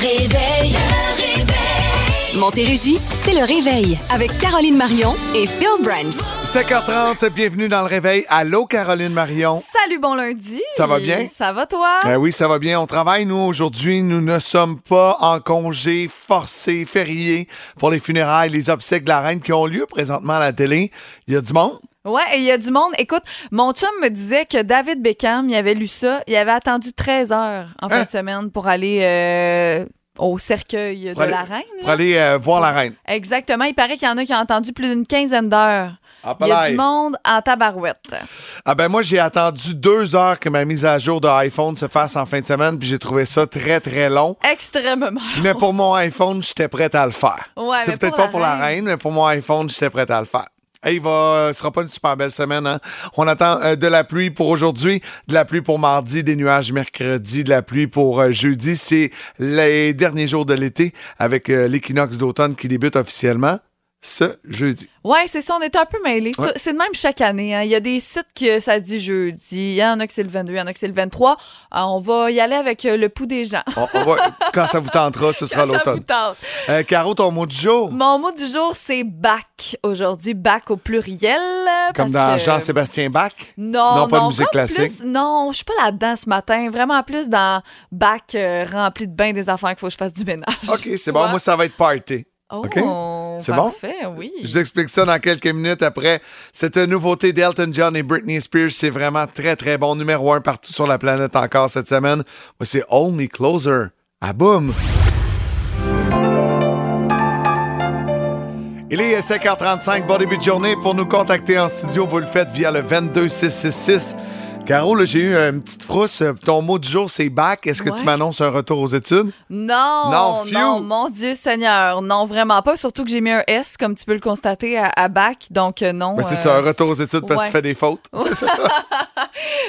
réveil. Montérégie, c'est le réveil avec Caroline Marion et Phil Branch. 5h30, bienvenue dans le réveil. Allô, Caroline Marion. Salut, bon lundi. Ça va bien? Ça va toi? Ben oui, ça va bien. On travaille, nous, aujourd'hui. Nous ne sommes pas en congé forcé, férié pour les funérailles, les obsèques de la reine qui ont lieu présentement à la télé. Il y a du monde? Ouais, et il y a du monde. Écoute, mon chum me disait que David Beckham, il avait lu ça, il avait attendu 13 heures en fin Hein? de semaine pour aller euh, au cercueil Pour de aller- la reine. là. Pour aller euh, voir la reine. Exactement. Il paraît qu'il y en a qui ont attendu plus d'une quinzaine d'heures. Ah, Il y a du monde en tabarouette. Ah ben moi, j'ai attendu deux heures que ma mise à jour de iPhone se fasse en fin de semaine, puis j'ai trouvé ça très, très long. Extrêmement. Mais pour mon iPhone, j'étais prête à le faire. Ouais, C'est peut-être pour pas la pour la reine. reine, mais pour mon iPhone, j'étais prête à le faire. Hey, il va, ce sera pas une super belle semaine. Hein? On attend euh, de la pluie pour aujourd'hui, de la pluie pour mardi, des nuages mercredi, de la pluie pour euh, jeudi. C'est les derniers jours de l'été avec euh, l'équinoxe d'automne qui débute officiellement ce jeudi. Ouais, c'est ça, on est un peu mêlés. C'est Ouais. c'est de même chaque année. hein. Il y a des sites que ça dit jeudi, il y en a que c'est le 22, il y en a que c'est le 23. Ah, on va y aller avec euh, le pouls des gens. On- on va- quand ça vous tentera, ce sera l'automne. Euh, Caro, ton mot du jour? Mon mot du jour, c'est bac. Aujourd'hui, bac au pluriel. Comme dans que- Jean-Sébastien Bach? Non, Non, pas de musique classique. plus- non, je suis pas là-dedans ce matin. Vraiment plus dans bac euh, rempli de bain des enfants qu'il faut que je fasse du ménage. OK, c'est bon. Ouais. Moi, ça va être party. Oh, OK? C'est bon? parfait, oui. Je vous explique ça dans quelques minutes après. Cette nouveauté d'Elton John et Britney Spears, c'est vraiment très, très bon. Numéro un partout sur la planète encore cette semaine. Hold Me Closer. Ah boum! Il est 5h35, bon début de journée. Pour nous contacter en studio, vous le faites via le 22666. Caro, là, j'ai eu une petite frousse. Ton mot du jour, c'est bac. Est-ce que tu m'annonces un retour aux études? Non, Non, non, mon Dieu Seigneur, non, vraiment pas. Surtout que j'ai mis un S, comme tu peux le constater, à, à bac, donc euh, non. Ben, c'est euh, ça, un retour aux études parce que tu fais des fautes.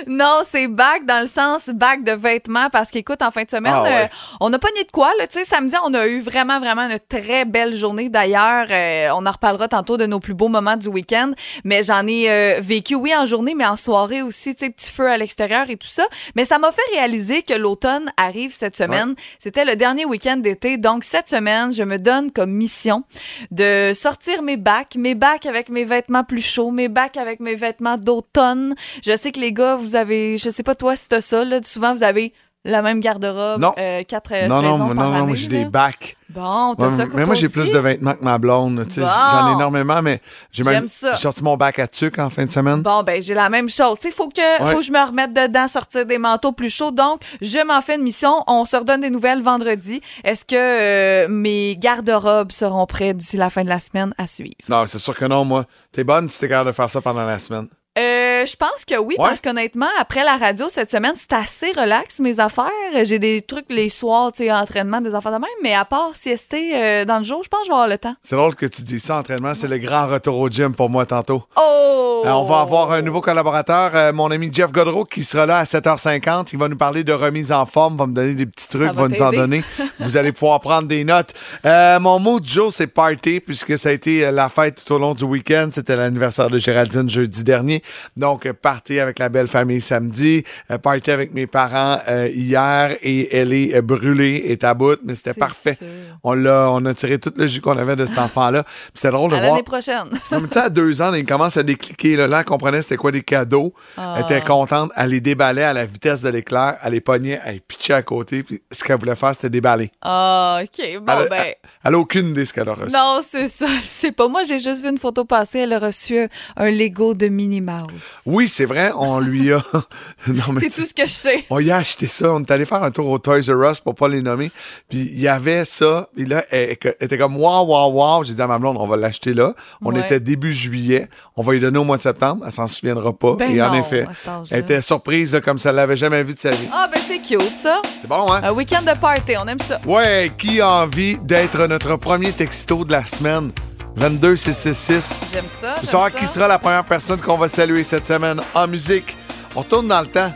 Non, c'est bac dans le sens bac de vêtements parce qu'écoute, en fin de semaine, Ah ouais. euh, on a pas nié de quoi. Tu sais, samedi, on a eu vraiment, vraiment une très belle journée. D'ailleurs, euh, on en reparlera tantôt de nos plus beaux moments du week-end. Mais j'en ai vécu, oui, en journée, mais en soirée aussi, tu sais, petit feu à l'extérieur et tout ça. Mais ça m'a fait réaliser que l'automne arrive cette semaine. C'était le dernier week-end d'été. Donc, cette semaine, je me donne comme mission de sortir mes bacs, mes bacs avec mes vêtements plus chauds, mes bacs avec mes vêtements d'automne. Je sais que les gars, vous avez, je sais pas toi si t'as ça, là, souvent vous avez la même garde-robe, Non. euh, quatre euh, non, non, saisons non, par non, année, j'ai des bacs. Bon, t'as Ouais, ça mais moi, j'ai plus de vêtements que ma blonde. Bon. J'en ai énormément, mais j'ai même J'aime ça. j'ai sorti mon bac à tuc en fin de semaine. Bon, ben, j'ai la même chose. Sais, faut que, Ouais. faut que je me remette dedans, sortir des manteaux plus chauds. Donc, je m'en fais une mission. On se redonne des nouvelles vendredi. Est-ce que euh, mes garde-robes seront prêts d'ici la fin de la semaine à suivre? Non, c'est sûr que non, moi. T'es bonne si t'es capable de faire ça pendant la semaine. Euh, je pense que oui, Ouais. parce qu'honnêtement, après la radio cette semaine, c'est assez relax, mes affaires. J'ai des trucs les soirs, tu sais, entraînement, des affaires de même, mais à part siester euh, dans le jour, je pense que je vais avoir le temps. C'est drôle que tu dis ça, entraînement. C'est le grand retour au gym pour moi tantôt. Oh! Euh, on va avoir un nouveau collaborateur, euh, mon ami Jeff Godreau, qui sera là à 7h50. Il va nous parler de remise en forme, va me donner des petits trucs, Ça va, va nous en donner. Vous allez pouvoir prendre des notes. Euh, mon mot du jour, c'est party, puisque ça a été la fête tout au long du week-end. C'était l'anniversaire de Géraldine jeudi dernier. Donc, party avec la belle famille samedi, euh, party avec mes parents euh, hier, et elle est euh, brûlée, est à bout, mais c'était parfait. sûr. On l'a, on a tiré tout le jus qu'on avait de cet enfant-là. C'est drôle de voir. l'année prochaine. Non, mais tu sais, à deux ans, il commence à décliquer. Là, là elle comprenait c'était quoi des cadeaux. Ah. Elle était contente. Elle les déballait à la vitesse de l'éclair. Elle les pognait, elle les pitchait à côté. Puis ce qu'elle voulait faire, c'était déballer. Ah, OK. Bon, elle, ben. elle- elle a aucune idée de ce qu'elle a reçu. Non, c'est ça. C'est pas moi. J'ai juste vu une photo passer. Elle a reçu un Lego de Minnie Mouse. Oui, c'est vrai, on lui a. C'est tout ce que je sais. On y a acheté ça. On est allé faire un tour au Toys R Us pour pas les nommer. Puis il y avait ça. Puis là, elle, elle était comme waouh, waouh, waouh. J'ai dit à ma blonde, on va l'acheter là. On Ouais. était début juillet. On va lui donner au mois de septembre. Elle s'en souviendra pas. Ben Et en effet, elle était surprise là, comme ça l'avait jamais vu de sa vie. Ah, ben c'est cute, ça. C'est bon, hein? Un week-end de party. On aime ça. Ouais, qui a envie d'être notre premier texto de la semaine? 22666. J'aime ça. J'aime savoir ça. qui sera la première personne qu'on va saluer cette semaine en musique. On retourne dans le temps,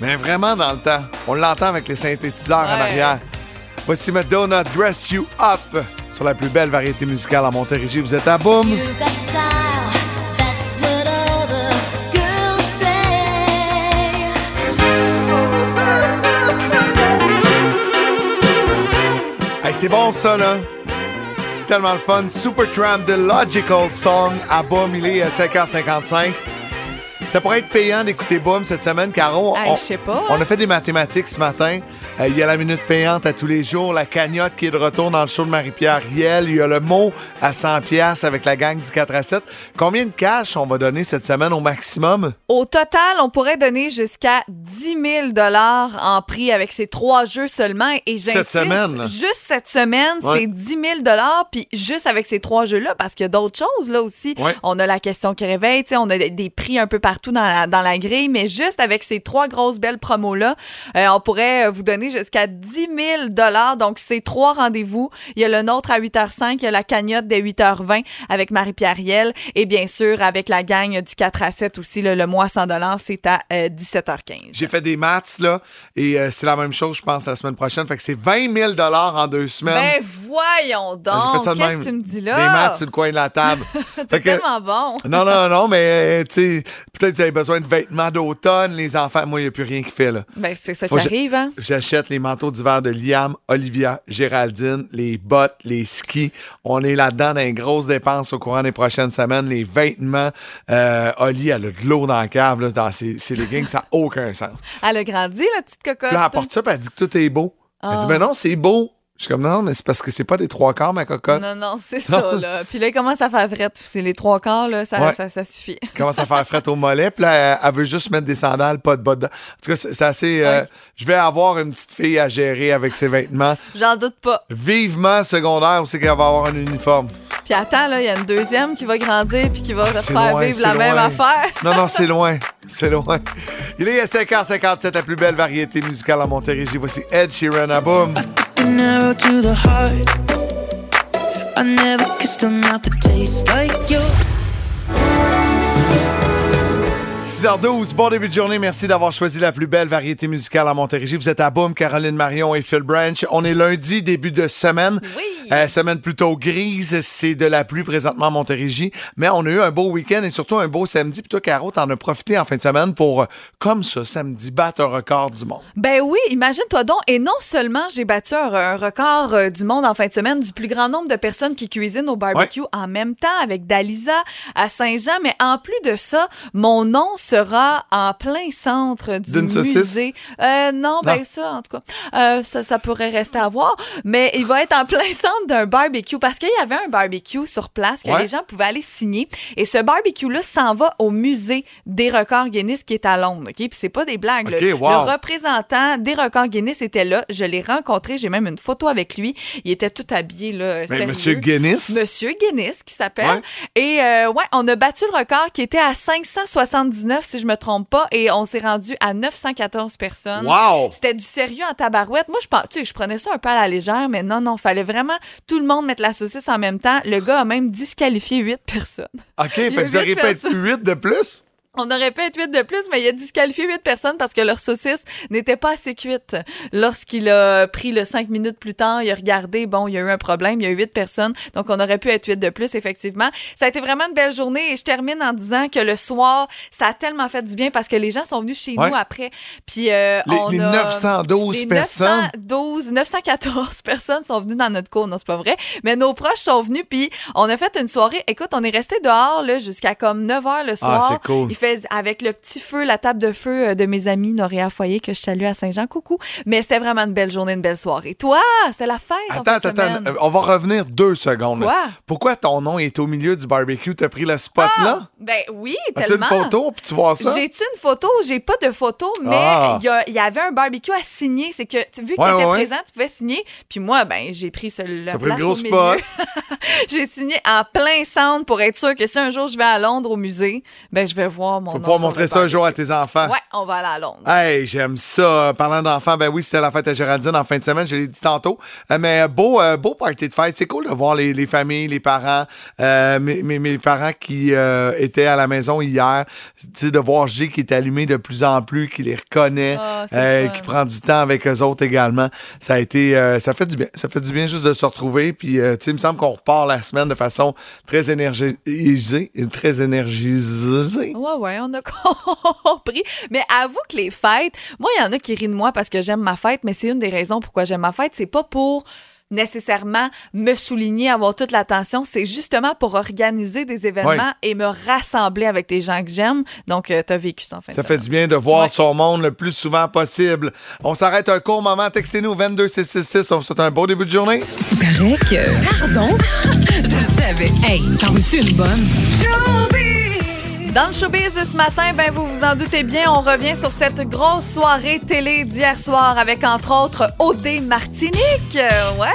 mais vraiment dans le temps. On l'entend avec les synthétiseurs en Ouais. arrière. Voici Madonna Dress You Up sur la plus belle variété musicale en Montérégie. Vous êtes à Boom. Hey, c'est bon ça, là. Tellement le fun. Supertramp The Logical Song à Boom, il est à 5h55. Ça pourrait être payant d'écouter Boom cette semaine, car on, Hey, on- je sais pas, on a fait des mathématiques ce matin. Euh, Il y a la minute payante à tous les jours, la cagnotte qui est de retour dans le show de Marie-Pierre Riel. Il y a le mot à 100 pièces avec la gang du 4 à 7. Combien de cash on va donner cette semaine au maximum? Au total, on pourrait donner jusqu'à 10 000 en prix avec ces trois jeux seulement. Et j'insiste, semaine? Juste cette semaine, Ouais. c'est 10 000 puis juste avec ces trois jeux-là, parce qu'il y a d'autres choses là aussi. Ouais. On a la question qui réveille, on a des- prix un peu partout dans la, dans la grille, mais juste avec ces trois grosses belles promos-là, euh, on pourrait vous donner jusqu'à 10 000 Donc, c'est trois rendez-vous. Il y a le nôtre à 8h05, il y a la cagnotte dès 8h20 avec Marie-Pierre Riel et bien sûr avec la gang du 4 à 7 aussi, là, le mois 100 c'est à euh, 17h15. J'ai fait des maths, là, et euh, c'est la même chose, je pense, la semaine prochaine. Fait que c'est 20 000 en deux semaines. Ben voyons fait donc, qu'est-ce que tu me dis là? Des maths sur le coin de la table. Que- tellement bon. Non, non, non, mais euh, tu sais, peut-être que avez besoin de vêtements d'automne, les enfants. Moi, il n'y a plus rien qui fait, là. Ben, c'est ça Faut qui arrive, hein? J'achète les manteaux d'hiver de Liam, Olivia, Géraldine, les bottes, les skis. On est là-dedans dans les grosses dépenses au courant des prochaines semaines. Les vêtements. Euh, Oli, elle a de l'eau dans la cave, là, dans ses, ses leggings. Ça n'a aucun sens. Elle a grandi, la petite cocotte. Là, elle apporte ça, puis elle dit que tout est beau. Elle Ah. dit, mais non, c'est beau. Je suis comme, non, mais c'est parce que c'est pas des trois quarts, ma cocotte. Non, non, c'est ça, là. Puis là, il commence à faire frette. C'est les trois quarts, là, ça, Ouais. ça, ça suffit. commence à faire fret au mollet. Puis là, elle, elle veut juste mettre des sandales, pas de bottes. dedans. En tout cas, c'est c'est assez. euh, Ouais. Je vais avoir une petite fille à gérer avec ses vêtements. J'en doute pas. Vivement secondaire aussi qu'elle va avoir un uniforme. Puis attends, là, il y a une deuxième qui va grandir puis qui va Ah, faire loin, vivre la même affaire. Non, non, c'est loin. C'est loin. Il est à 5h57, la plus belle variété musicale en Montérégie. Voici Ed Sheeran à. I never kissed a mouth that tastes like yours. 6h12, bon début de journée. Merci d'avoir choisi la plus belle variété musicale en Montérégie. Vous êtes à Boom, Caroline Marion et Phil Branch. On est lundi, début de semaine. Oui. Euh, semaine plutôt grise. C'est de la pluie présentement en Montérégie. Mais on a eu un beau week-end et surtout un beau samedi. Puis toi, Caro, t'en as profité en fin de semaine pour, euh, comme ça, samedi, battre un record du monde. Ben oui, imagine-toi donc. Et non seulement j'ai battu un, un record euh, du monde en fin de semaine du plus grand nombre de personnes qui cuisinent au barbecue en même temps avec Dalisa à Saint-Jean, mais en plus de ça, mon nom sera en plein centre du D'une musée. Euh, non, ben Non. ça, en tout cas, euh, ça, ça pourrait rester à voir. Mais il va être en plein centre d'un barbecue parce qu'il y avait un barbecue sur place que Ouais. les gens pouvaient aller signer. Et ce barbecue-là s'en va au musée des records Guinness qui est à Londres. OK? Puis c'est pas des blagues. là. OK, Le wow. représentant des records Guinness était là. Je l'ai rencontré. J'ai même une photo avec lui. Il était tout habillé, là. Mais. Monsieur Guinness? Monsieur Guinness, qui s'appelle. Ouais. Et euh, ouais, on a battu le record qui était à 579, si je me trompe pas, et on s'est rendu à 914 personnes. Wow! C'était du sérieux en tabarouette. Moi, je pense, tu sais, je prenais ça un peu à la légère, mais non, non, fallait vraiment tout le monde mettre la saucisse en même temps. Le gars a même disqualifié huit personnes. OK, fait que vous auriez pu être ça. 8 de plus? On aurait pu être huit de plus, mais il a disqualifié huit personnes parce que leur saucisse n'était pas assez cuite. Lorsqu'il a pris le cinq minutes plus tard, il a regardé, bon, il y a eu un problème, il y a eu huit personnes, donc on aurait pu être huit de plus, effectivement. Ça a été vraiment une belle journée et je termine en disant que le soir, ça a tellement fait du bien parce que les gens sont venus chez Ouais. nous après. Puis euh, Les, on les a- 912 les personnes. 912, 914 personnes sont venues dans notre cours. Non, c'est pas vrai. Mais nos proches sont venus, puis on a fait une soirée. Écoute, on est resté dehors là, jusqu'à comme 9 h le soir. Ah, c'est cool. Il avec le petit feu, la table de feu euh, de mes amis Noréa Foyer que je salue à Saint-Jean. Coucou. Mais c'était vraiment une belle journée, une belle soirée. Toi, c'est la fête. en Attends, attends, semaine. attends. On va revenir deux secondes. Quoi? Pourquoi ton nom est au milieu du barbecue? T'as pris le spot là? Ben oui, As-tu une tellement. photo? Puis tu vois ça? J'ai-tu une photo? J'ai pas de photo, mais Ah. il y, avait un barbecue à signer. C'est que, vu que Ouais, tu étais ouais, ouais. présent, tu pouvais signer. Puis moi, ben, j'ai pris ce, la T'as pris le gros spot. j'ai signé en plein centre pour être sûr que si un jour je vais à Londres au musée, ben, je vais voir mon Tu vas pouvoir montrer ça un jour à tes enfants. Ouais, on va aller à Londres. Hey, j'aime ça. Parlant d'enfants, ben oui, c'était la fête à Géraldine en fin de semaine, je l'ai dit tantôt. Euh, mais beau, euh, beau party de fête. C'est cool de voir les, les familles, les parents, euh, mes, mes, mes parents qui euh, étaient à la maison hier. De voir G qui est allumé de plus en plus, qui les reconnaît, Ah, euh, qui prend du temps avec eux autres également. Ça a été, euh, ça fait du bien. Ça fait du bien juste de se retrouver. Puis, euh, tu sais, il me semble qu'on repart la semaine de façon très énergisée, très énergisée. Ouais, ouais, on a compris. Mais avoue que les fêtes, moi, il y en a qui rient de moi parce que j'aime ma fête, mais c'est une des raisons pourquoi j'aime ma fête. C'est pas pour nécessairement me souligner, avoir toute l'attention. C'est justement pour organiser des événements Ouais. et me rassembler avec les gens que j'aime. Donc, euh, t'as vécu ça en fin Ça de fait du bien de voir Ouais. son monde le plus souvent possible. On s'arrête un court moment. Textez-nous 22666. On vous souhaite un beau début de journée. Paraît que. Pardon? Je le savais. Hey, t'en veux-tu une bonne? Dans le showbiz de ce matin, ben vous vous en doutez bien, on revient sur cette grosse soirée télé d'hier soir avec entre autres OD Martinique. Ouais.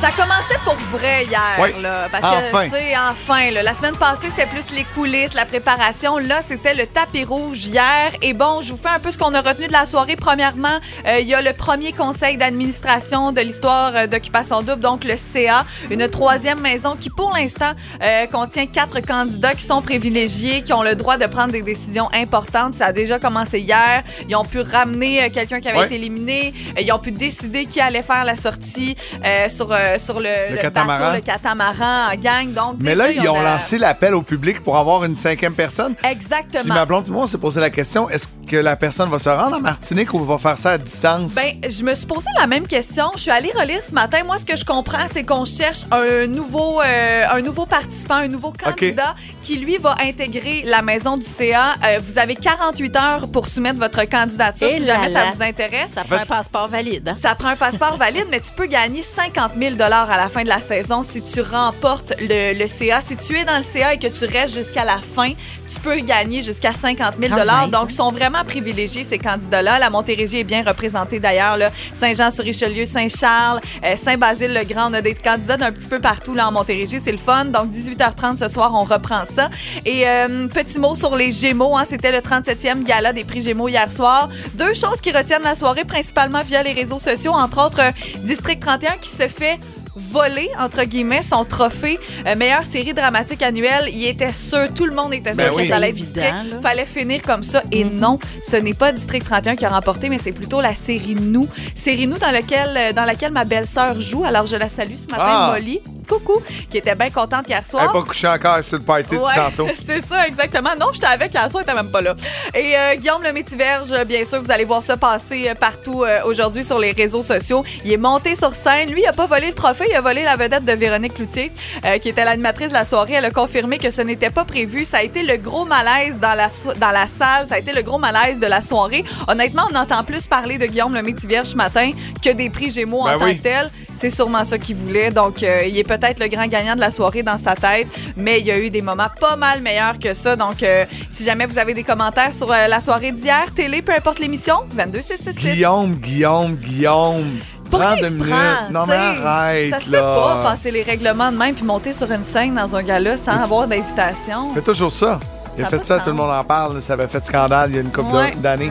Ça commençait pour vrai hier, Oui. là, parce Enfin. que, tu sais, enfin, là, la semaine passée, c'était plus les coulisses, la préparation. Là, c'était le tapis rouge hier. Et bon, je vous fais un peu ce qu'on a retenu de la soirée. Premièrement, euh, il y a le premier conseil d'administration de l'histoire euh, d'Occupation Double, donc le CA, une troisième maison qui, pour l'instant, euh, contient quatre candidats qui sont privilégiés, qui ont le droit de prendre des décisions importantes. Ça a déjà commencé hier. Ils ont pu ramener quelqu'un qui avait été éliminé. Ils ont pu décider qui allait faire la sortie euh, sur, euh, sur le, Le le catamaran. bateau, le catamaran en gang. Donc, Mais déjà, là, ils ont lancé l'appel au public pour avoir une cinquième personne. Puis Exactement. ma blonde et moi, on s'est posé la question est-ce que la personne va se rendre en Martinique ou va faire ça à distance? Ben, je me suis posé la même question. Je suis allée relire ce matin. Moi, ce que je comprends, c'est qu'on cherche un nouveau, euh, un nouveau participant, un nouveau candidat qui, lui, va intégrer la maison du CA. Euh, vous avez 48 heures pour soumettre votre candidature Et si jamais là ça là. vous intéresse. Ça prend un passeport valide. hein? Ça prend un passeport valide, mais tu peux gagner 50 000 à la fin de la saison si tu remportes le, le CA. Si tu es dans le CA et que tu restes jusqu'à la fin, tu peux gagner jusqu'à 50 000 Quand même. Donc, ils sont vraiment privilégiés, ces candidats-là. La Montérégie est bien représentée d'ailleurs. Saint-Jean-sur-Richelieu, Saint-Charles, euh, Saint-Basile-le-Grand. On a des candidats d'un petit peu partout là, en Montérégie. C'est le fun. Donc, 18h30 ce soir, on reprend ça. Et euh, petit mot sur les Gémeaux. hein. C'était le 37e gala des prix Gémeaux hier soir. Deux choses qui retiennent la soirée, principalement via les réseaux sociaux. Entre autres, euh, District 31 qui se fait voler, entre guillemets, son trophée euh, meilleure série dramatique annuelle. Il était sûr, tout le monde était sûr Ben que oui. ça allait être Évident, District. là. Fallait finir comme ça. Et non, ce n'est pas District 31 qui a remporté, mais c'est plutôt la série Nous. Série Nous dans, lequel, euh, dans laquelle ma belle-sœur joue. Alors, je la salue ce matin, Ah. Molly. Coucou, qui était bien contente hier soir. Elle n'est pas couchée encore sur le party Ouais, tantôt. c'est ça, exactement. Non, j'étais avec hier soir, elle était même pas là. Et euh, Guillaume le Métiverge, bien sûr, vous allez voir ça passer euh, partout euh, aujourd'hui sur les réseaux sociaux. Il est monté sur scène. Lui, il a pas volé le trophée, il a volé la vedette de Véronique Cloutier, euh, qui était l'animatrice de la soirée. Elle a confirmé que ce n'était pas prévu. Ça a été le gros malaise dans la, so- dans la salle. Ça a été le gros malaise de la soirée. Honnêtement, on entend plus parler de Guillaume le Métiverge ce matin que des prix Gémeaux Ben en tant que tel. C'est sûrement ça qu'il voulait. Donc, euh, il est peut-être le grand gagnant de la soirée dans sa tête, mais il y a eu des moments pas mal meilleurs que ça. Donc, euh, si jamais vous avez des commentaires sur euh, la soirée d'hier, télé, peu importe l'émission, 22666. Guillaume, Guillaume, Guillaume. Pour qui se prend, non, mais arrête. Ça se là. fait pas passer les règlements de même puis monter sur une scène dans un gala sans avoir d'invitation. Fait toujours ça. Il a Ça fait ça, tout le monde en parle. Ça avait fait scandale il y a une couple Ouais. d'années.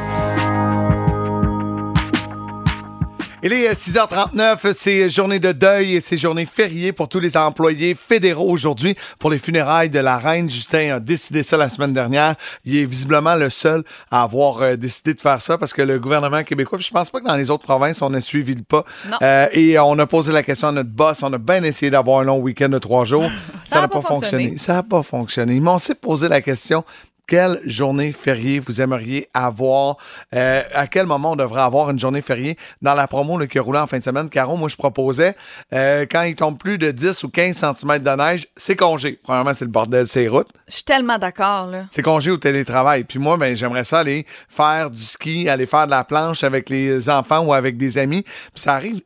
Il est euh, 6h39, c'est journée de deuil et c'est journée fériée pour tous les employés fédéraux aujourd'hui pour les funérailles de la reine. Justin a décidé ça la semaine dernière. Il est visiblement le seul à avoir euh, décidé de faire ça parce que le gouvernement québécois, puis je pense pas que dans les autres provinces, on a suivi le pas. Non. Euh, et on a posé la question à notre boss. On a bien essayé d'avoir un long week-end de trois jours. Ça n'a pas pas fonctionné. fonctionné. Ça n'a pas fonctionné. Mais on s'est posé la question quelle journée fériée vous aimeriez avoir? Euh, à quel moment on devrait avoir une journée fériée? Dans la promo là, qui a roulé en fin de semaine, Caro, moi, je proposais, euh, quand il tombe plus de 10 ou 15 cm de neige, c'est congé. Premièrement, c'est le bordel, c'est routes. Je suis tellement d'accord, là. C'est congé au télétravail. Puis moi, ben, j'aimerais ça aller faire du ski, aller faire de la planche avec les enfants ou avec des amis. Puis ça arrive.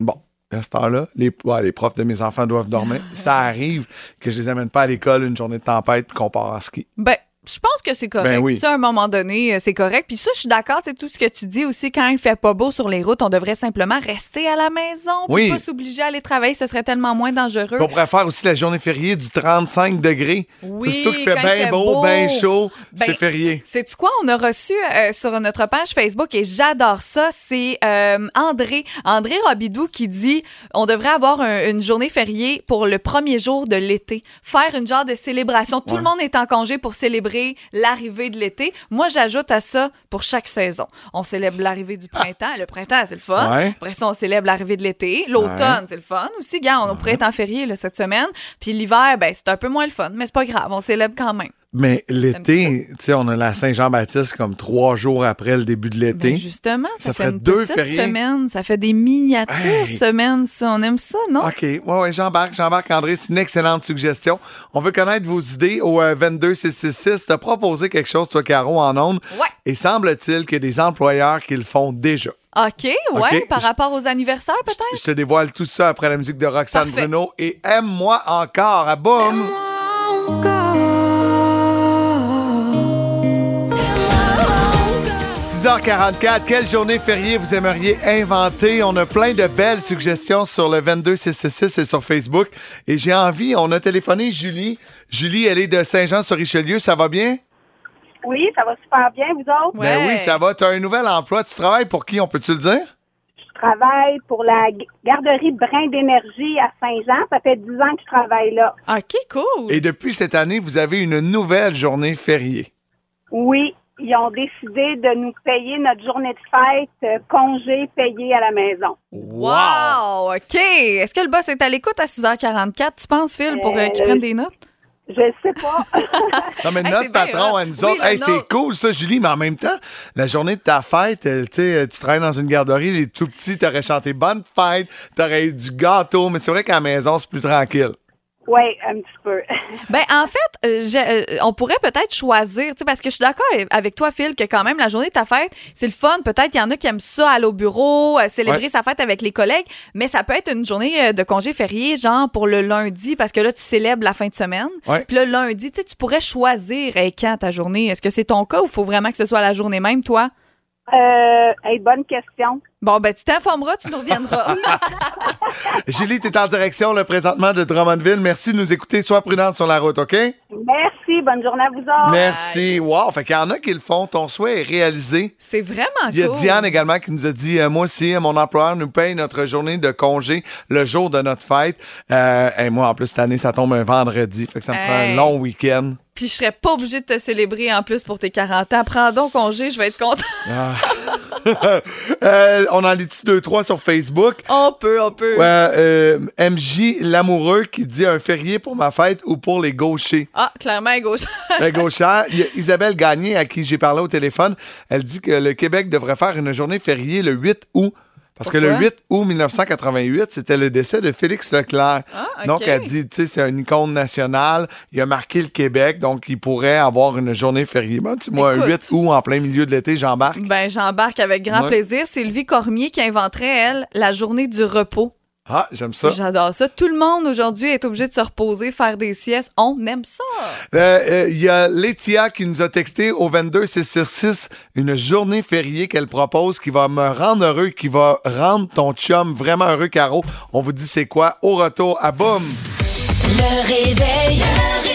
Bon. À ce temps-là, les, ouais, les profs de mes enfants doivent dormir. ça arrive que je les amène pas à l'école une journée de tempête puis qu'on part en ski. Ben, je pense que c'est correct. Ben oui. Tu sais, à un moment donné, euh, c'est correct. Puis ça, je suis d'accord. C'est tout ce que tu dis aussi. Quand il fait pas beau sur les routes, on devrait simplement rester à la maison. Oui. Pas s'obliger à aller travailler. Ce serait tellement moins dangereux. Puis on pourrait faire aussi la journée fériée du 35 degrés. Oui, c'est qu'il fait bien beau, beau. bien chaud. Ben, c'est férié. Sais-tu quoi? On a reçu euh, sur notre page Facebook, et j'adore ça, c'est euh, André, André Robidou qui dit on devrait avoir un- une journée fériée pour le premier jour de l'été. Faire une genre de célébration. Tout Ouais. le monde est en congé pour célébrer l'arrivée de l'été. Moi, j'ajoute à ça pour chaque saison. On célèbre l'arrivée du printemps. Le printemps, c'est le fun. Ouais. Après ça, on célèbre l'arrivée de l'été. L'automne, Ouais. c'est le fun aussi. Gars, on pourrait être en férié là, cette semaine. Puis l'hiver, ben, c'est un peu moins le fun, mais c'est pas grave. On célèbre quand même. Mais l'été, tu sais, on a la Saint-Jean-Baptiste comme trois jours après le début de l'été. Ben justement, ça, Ça fait une deux petite fériés. semaine. Ça fait des miniatures Hey. semaines, ça. On aime ça, non? OK. Ouais, ouais, j'embarque, j'embarque, André. C'est une excellente suggestion. On veut connaître vos idées au euh, 22666. T'as proposé quelque chose, toi, Caro, en ondes. Ouais. Et semble-t-il qu'il y a des employeurs qui le font déjà. OK, ouais, par rapport aux anniversaires, peut-être? Je te dévoile tout ça après la musique de Roxane Parfait. Bruno. Et aime-moi encore. À boum! 6h44, quelle journée fériée vous aimeriez inventer? On a plein de belles suggestions sur le 22666 et sur Facebook. Et j'ai envie, on a téléphoné Julie. Julie, elle est de Saint-Jean-sur-Richelieu. Ça va bien? Oui, ça va super bien, vous autres? Ben Ouais. oui, ça va. Tu as un nouvel emploi. Tu travailles pour qui? On peut-tu le dire? Je travaille pour la garderie Brin d'énergie à Saint-Jean. Ça fait 10 ans que je travaille là. OK, cool. Et depuis cette année, vous avez une nouvelle journée fériée. Oui, ils ont décidé de nous payer notre journée de fête euh, congé payé à la maison. Wow! OK. Est-ce que le boss est à l'écoute à 6h44, tu penses, Phil, pour euh, qu'il Euh, prenne des notes? Je sais pas. Non, mais notre patron à nous Oui, autres, le hey, c'est cool ça, Julie, mais en même temps, la journée de ta fête, tu sais, tu travailles dans une garderie, les tout petits, t'aurais chanté bonne fête, t'aurais eu du gâteau, mais c'est vrai qu'à la maison, c'est plus tranquille. Oui, un petit peu. Ben, en fait, euh, j'ai- euh, on pourrait peut-être choisir, tu sais, parce que je suis d'accord avec toi, Phil, que quand même, la journée de ta fête, c'est le fun. Peut-être qu'il y en a qui aiment ça, aller au bureau, euh, célébrer Ouais. sa fête avec les collègues, mais ça peut être une journée de congé férié, genre pour le lundi, parce que là, tu célèbres la fin de semaine. Ouais. Puis le lundi, tu sais, tu pourrais choisir hey, quand ta journée? Est-ce que c'est ton cas ou faut vraiment que ce soit la journée même, toi? Euh, hey, bonne question. Bon, ben, tu t'informeras, tu nous reviendras. Julie, t'es en direction, le présentement de Drummondville. Merci de nous écouter. Sois prudente sur la route, OK? Merci, bonne journée à vous autres. Merci. Wow. Fait qu'il y en a qui le font. Ton souhait est réalisé. c'est vraiment Il y a cool. Diane également qui nous a dit euh, Moi aussi, mon employeur nous paye notre journée de congé le jour de notre fête. Euh, et moi, en plus, cette année, ça tombe un vendredi. Fait que ça me fera un Hey. long week-end. Puis je serais pas obligée de te célébrer en plus pour tes 40 ans. Prends donc congé, je vais être contente. Euh, on en lit-tu deux, trois sur Facebook? on peut, on peut. Euh, MJ Lamoureux qui dit un férié pour ma fête ou pour les gauchers? Ah, clairement, gauche. Les gauchères. Il y a Isabelle Gagné à qui j'ai parlé au téléphone. Elle dit que le Québec devrait faire une journée fériée le 8 août. Parce que le Pourquoi? 8 août 1988, c'était le décès de Félix Leclerc. Ah. Donc, elle dit, tu sais, c'est une icône nationale. Il a marqué le Québec, donc il pourrait avoir une journée fériée. Tu sais, moi, un Écoute. 8 août en plein milieu de l'été, j'embarque. Ben, j'embarque avec grand Ouais. plaisir. Sylvie Cormier qui inventerait, elle, la journée du repos. Ah, j'aime ça. J'adore ça. Tout le monde aujourd'hui est obligé de se reposer, faire des siestes. On aime ça. Euh, euh, Il y a Laetitia qui nous a texté au 22666 une journée fériée qu'elle propose qui va me rendre heureux, qui va rendre ton chum vraiment heureux, Caro. On vous dit c'est quoi? Au retour, à boum! Le réveil. Le réveil.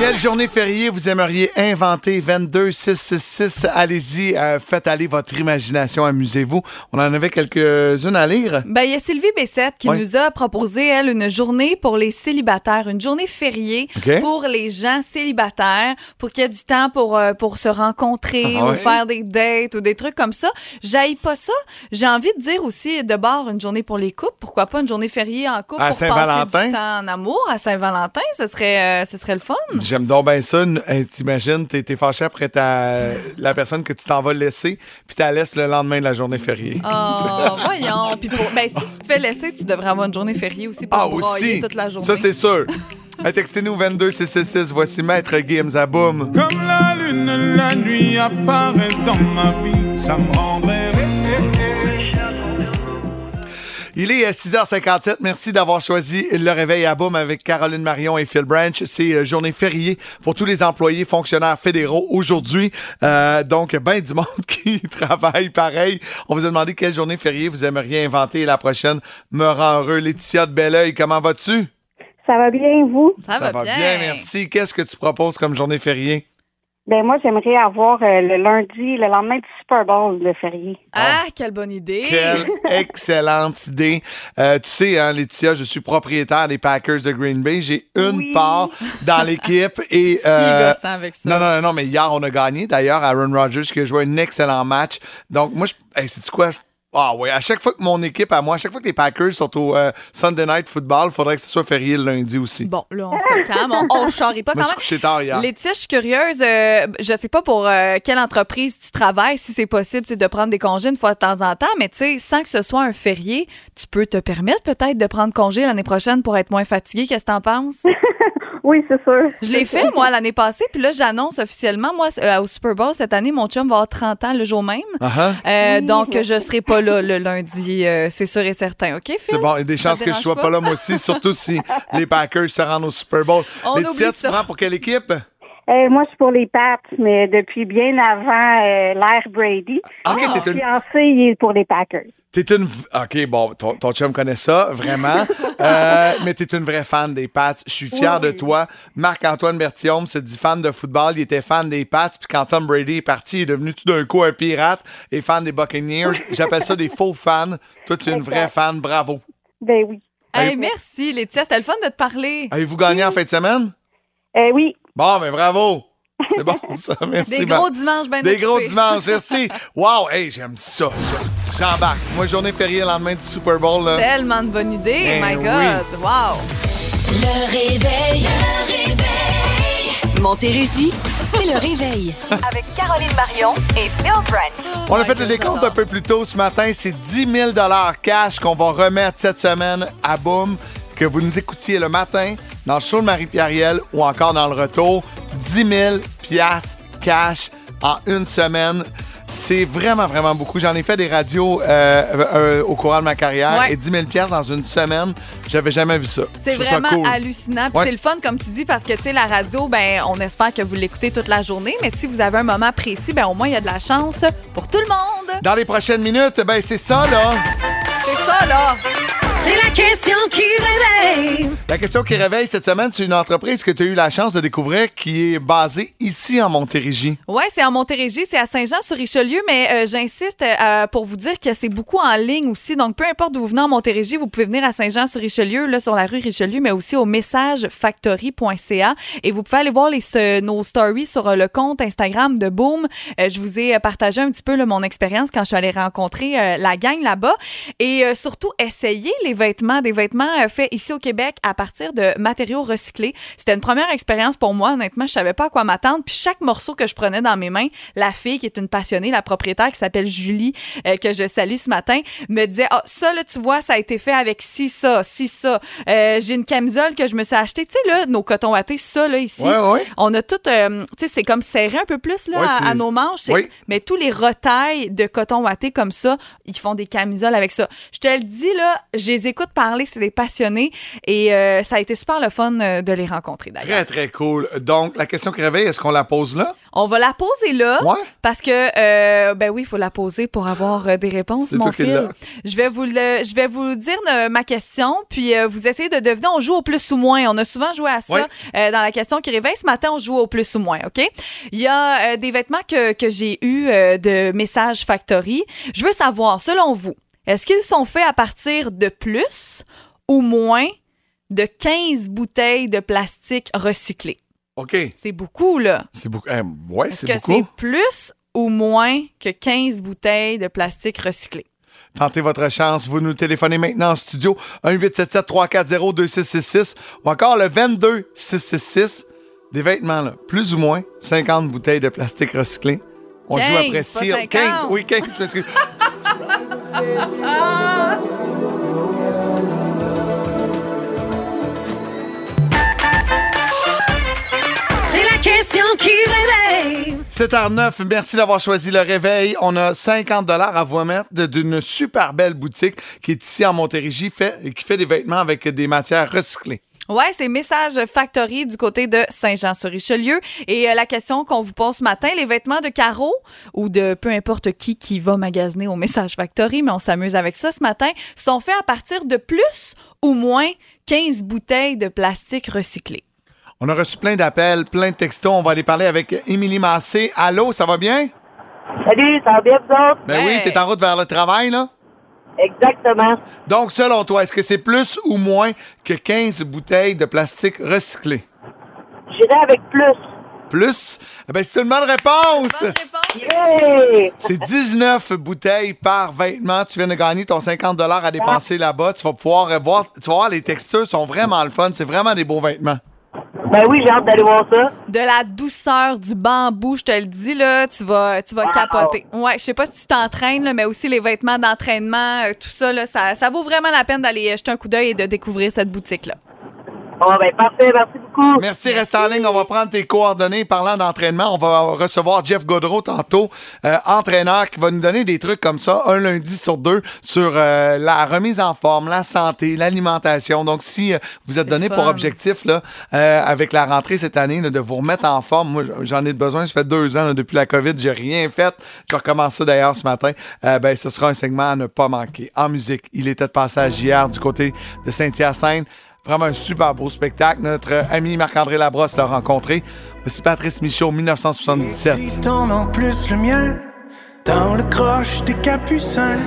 Quelle journée fériée vous aimeriez inventer? 22666. Allez-y, euh, faites aller votre imagination, amusez-vous. On en avait quelques-unes à lire. Ben, il y a Sylvie Bessette qui nous a proposé, elle, une journée pour les célibataires, une journée fériée pour les gens célibataires, pour qu'il y ait du temps pour, euh, pour se rencontrer Ah ou faire des dates ou des trucs comme ça. J'aille pas ça. J'ai envie de dire aussi, de bord, une journée pour les couples. Pourquoi pas une journée fériée en couple À pour passer Saint-Valentin? du temps en amour à Saint-Valentin? Ce serait, euh, ce serait le fun. J'aime donc bien ça. Hey, T'imagines, t'es t'es fâché après ta, la personne que tu t'en vas laisser, puis tu la laisses le lendemain de la journée fériée. Oh, voyons. Puis pour, ben, si tu te fais laisser, tu devrais avoir une journée fériée aussi pour Ah, aussi! toute la journée. Ça, c'est sûr. Hey, Textez-nous 22666. Voici Maître Gims à boum. Comme la lune, la nuit apparaît dans ma vie, ça me rendrait. Il est à 6h57. Merci d'avoir choisi le réveil à boum avec Caroline Marion et Phil Branch. C'est euh, journée fériée pour tous les employés fonctionnaires fédéraux aujourd'hui. Euh, donc, ben du monde qui travaille pareil. On vous a demandé quelle journée fériée vous aimeriez inventer. Et la prochaine me rend heureux. Laetitia de Belleuil, comment vas-tu? Ça va bien, vous? Ça, va, bien. merci. Qu'est-ce que tu proposes comme journée fériée? Ben moi, j'aimerais avoir euh, le lundi, le lendemain du Super Bowl de férié. Ah, quelle bonne idée. Quelle excellente idée. Euh, tu sais, hein, Laetitia, je suis propriétaire des Packers de Green Bay. J'ai une Oui. part dans l'équipe. et Il est euh, gossant avec ça. Non, non, non, mais hier, on a gagné. D'ailleurs, Aaron Rodgers qui a joué un excellent match. Donc, moi, je. Hey, sais-tu quoi? Ah oui, à chaque fois que mon équipe, à moi, à chaque fois que les Packers sont au euh, Sunday Night Football, il faudrait que ce soit férié le lundi aussi. Bon, là, on se calme. On, on charrie pas Je quand suis même. couché tard hier. Laetitia, je suis curieuse. euh, je sais pas pour euh, quelle entreprise tu travailles, si c'est possible de prendre des congés une fois de temps en temps, mais tu sais, sans que ce soit un férié, tu peux te permettre peut-être de prendre congé l'année prochaine pour être moins fatigué. Qu'est-ce que t'en penses? Oui, c'est sûr. Je l'ai fait, moi, l'année passée, puis là, j'annonce officiellement, moi, euh, au Super Bowl cette année, mon chum va avoir 30 ans le jour même. Uh-huh. Euh, donc, je serai pas là le lundi, euh, c'est sûr et certain. OK? C'est bon, il y a des chances que je dérange sois pas? pas là moi aussi, surtout si les Packers se rendent au Super Bowl. On oublie tu prends pour quelle équipe? Euh, moi, je suis pour les Pats, mais depuis bien avant euh, l'ère Brady. Ok, Mon fiancé, il est pour les Packers. T'es une. v- OK, bon, ton, ton chum connaît ça, vraiment. Euh, mais t'es une vraie fan des Pats. Je suis fier Oui, de toi. Marc-Antoine Berthiaume se dit fan de football. Il était fan des Pats. Puis quand Tom Brady est parti, il est devenu tout d'un coup un pirate et fan des Buccaneers. J'appelle ça des faux fans. Toi, tu es une vraie fan. Bravo. Ben oui. Hey, Hey, merci, Laetitia. C'était le fun de te parler. Avez-vous gagné en fin de semaine? Euh, oui. Bon, ben bravo. C'est bon, ça. Merci. Des Ma- gros dimanches bien Des gros dimanches, merci. Wow, hey, j'aime ça. J'embarque. Moi, journée fériée le lendemain du Super Bowl. Là. Tellement de bonne idée. Ben My oui. God. Wow. Le réveil. Le réveil. Montérégie, c'est le réveil. Avec Caroline Marion et Phil Branch. On a fait le décompte un peu plus tôt ce matin. C'est 10 000 cash qu'on va remettre cette semaine à Boom. Que vous nous écoutiez le matin dans le show de Marie-Pierriel ou encore dans le retour. 10 000 piastres cash en une semaine. C'est vraiment, vraiment beaucoup. J'en ai fait des radios euh, euh, au courant de ma carrière Ouais. et 10 000 piastres dans une semaine, j'avais jamais vu ça. C'est ça vraiment cool. hallucinant. Ouais. c'est le fun, comme tu dis, parce que, tu sais, la radio, ben, on espère que vous l'écoutez toute la journée. Mais si vous avez un moment précis, ben, au moins, il y a de la chance pour tout le monde. Dans les prochaines minutes, ben c'est ça, là. C'est ça, là. C'est la question qui réveille. La question qui réveille cette semaine, c'est une entreprise que tu as eu la chance de découvrir qui est basée ici en Montérégie. Oui, c'est en Montérégie, c'est à Saint-Jean-sur-Richelieu, mais euh, j'insiste euh, pour vous dire que c'est beaucoup en ligne aussi. Donc, peu importe d'où vous venez en Montérégie, vous pouvez venir à Saint-Jean-sur-Richelieu, là, sur la rue Richelieu, mais aussi au messagefactory.ca. Et vous pouvez aller voir les, ce- nos stories sur euh, le compte Instagram de Boom. Euh, je vous ai euh, partagé un petit peu là, mon expérience quand je suis allée rencontrer euh, la gang là-bas. Et euh, surtout, essayer les vêtements, des vêtements euh, faits ici au Québec à partir de matériaux recyclés. C'était une première expérience pour moi. Honnêtement, je savais pas à quoi m'attendre. Puis chaque morceau que je prenais dans mes mains, la fille qui est une passionnée, la propriétaire qui s'appelle Julie, euh, que je salue ce matin, me disait Ah, ça, là, tu vois, ça a été fait avec ci, ça, ci, ça. Euh, J'ai une camisole que je me suis achetée. Tu sais, là, nos cotons wattés, ça, là, ici. Ouais, ouais. On a tout, euh, tu sais, c'est comme serré un peu plus, là, Ouais, à, nos manches. Oui. Mais tous les retails de coton watté comme ça, ils font des camisoles avec ça. Je te le dis, là, je les écoute parler, c'est des passionnés. Et euh, ça a été super le fun euh, de les rencontrer, d'ailleurs. Très, très cool. Donc, la question qui réveille, est-ce qu'on la pose là? On va la poser là. Ouais. Parce que, euh, ben oui, il faut la poser pour avoir euh, des réponses, C'est mon toi qui fil. l'as. Je vais vous le, je vais vous dire ma question, puis euh, vous essayez de deviner. On joue au plus ou moins. On a souvent joué à ça Ouais. euh, dans la question qui réveille. Ce matin, on joue au plus ou moins, OK? Il y a des vêtements que, que j'ai eus euh, de Message Factory. Je veux savoir, selon vous, est-ce qu'ils sont faits à partir de plus ou moins de 15 bouteilles de plastique recyclées? OK. C'est beaucoup, là. C'est beaucoup. eh, ouais, Est-ce c'est que beaucoup. c'est plus ou moins que 15 bouteilles de plastique recyclé? Tentez votre chance. Vous nous téléphonez maintenant en studio 1-877-340-2666 ou encore le 22-666. Des vêtements, là. Plus ou moins 50 bouteilles de plastique recyclé. On 15, joue six. 50. 15. Oui, 15. je m'excuse. C'est la question qui réveille. 7h09, merci d'avoir choisi le réveil. On a 50 à vous remettre de- d'une super belle boutique qui est ici en Montérégie fait, et qui fait des vêtements avec des matières recyclées. Ouais, c'est Message Factory du côté de Saint-Jean-sur-Richelieu. Et euh, la question qu'on vous pose ce matin, les vêtements de Caro ou de peu importe qui qui va magasiner au Message Factory, mais on s'amuse avec ça ce matin, sont faits à partir de plus ou moins 15 bouteilles de plastique recyclé. On a reçu plein d'appels, plein de textos. On va aller parler avec Émilie Massé. Allô, ça va bien? Salut, ça va bien, vous autres? Ben oui, Hey. t'es en route vers le travail, là? Exactement. Donc, selon toi, est-ce que c'est plus ou moins que 15 bouteilles de plastique recyclé? J'irai avec plus. Plus? Eh ben, c'est une bonne réponse! Bonne réponse! Yeah! C'est 19 bouteilles par vêtement. Tu viens de gagner ton 50 à dépenser là-bas. Tu vas pouvoir voir, tu vas voir, les textures sont vraiment le fun. C'est vraiment des beaux vêtements. Ben oui, j'ai hâte d'aller voir ça. De la douceur du bambou, je te le dis, là, tu vas, tu vas capoter. Ouais, je sais pas si tu t'entraînes, là, mais aussi les vêtements d'entraînement, euh, tout ça, là, ça, ça vaut vraiment la peine d'aller jeter un coup d'œil et de découvrir cette boutique-là. Bon, ben parfait, merci beaucoup. Merci, reste en ligne. On va prendre tes coordonnées. Parlant d'entraînement, on va recevoir Jeff Godreau tantôt, euh, entraîneur, qui va nous donner des trucs comme ça, un lundi sur deux, sur euh, la remise en forme, la santé, l'alimentation. Donc, si euh, vous êtes donné fun. pour objectif, là, euh, avec la rentrée cette année, là, de vous remettre en forme, moi, j'en ai besoin. Ça fait deux ans, là, depuis la COVID, j'ai rien fait. Je recommence ça d'ailleurs ce matin. Euh, ben, ce sera un segment à ne pas manquer. En musique, il était de passage hier du côté de Saint-Hyacinthe. Vraiment un super beau spectacle. Notre ami Marc-André Labrosse l'a rencontré. Voici Patrice Michaud, 1977. Puis ton en plus le mien dans le croche des capucins.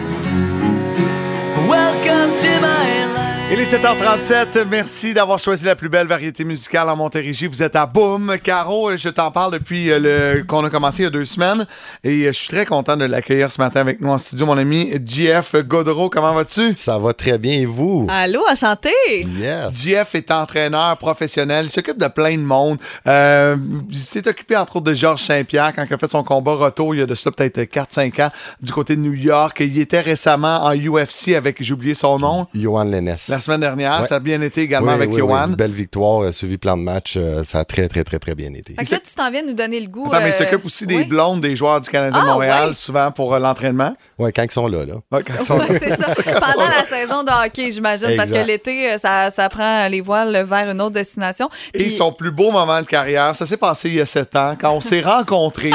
Il est 7h37. Merci d'avoir choisi la plus belle variété musicale en Montérégie. Vous êtes à Boom. Caro, je t'en parle depuis euh, le qu'on a commencé il y a deux semaines. Et euh, je suis très content de l'accueillir ce matin avec nous en studio, mon ami JF Godreau. Comment vas-tu? Ça va très bien et vous? Allô, enchanté! Yes. JF est entraîneur professionnel, il s'occupe de plein de monde. Euh, il s'est occupé entre autres de Georges Saint-Pierre quand il a fait son combat retour il y a de ça peut-être 4-5 ans du côté de New York. Il était récemment en UFC avec, j'ai oublié son nom, Johan Lennes. la semaine dernière. Ouais. Ça a bien été également Oui, avec oui, Johan. oui. Belle victoire, euh, suivi plein de matchs. euh, ça a très, très, très, très bien été. Fait que là, tu t'en viens nous donner le goût. Attends, mais il euh, s'occupe aussi des oui. blondes des joueurs du Canadien de Ah, Montréal, ouais? souvent pour euh, l'entraînement. Ouais, quand ils sont là, là. Ouais, quand ils sont- Ouais, c'est ça. Pendant la saison de hockey, j'imagine, parce que l'été, ça, ça prend les voiles vers une autre destination. Et son plus beau moment de carrière, ça s'est passé il y a sept ans, quand on s'est rencontrés.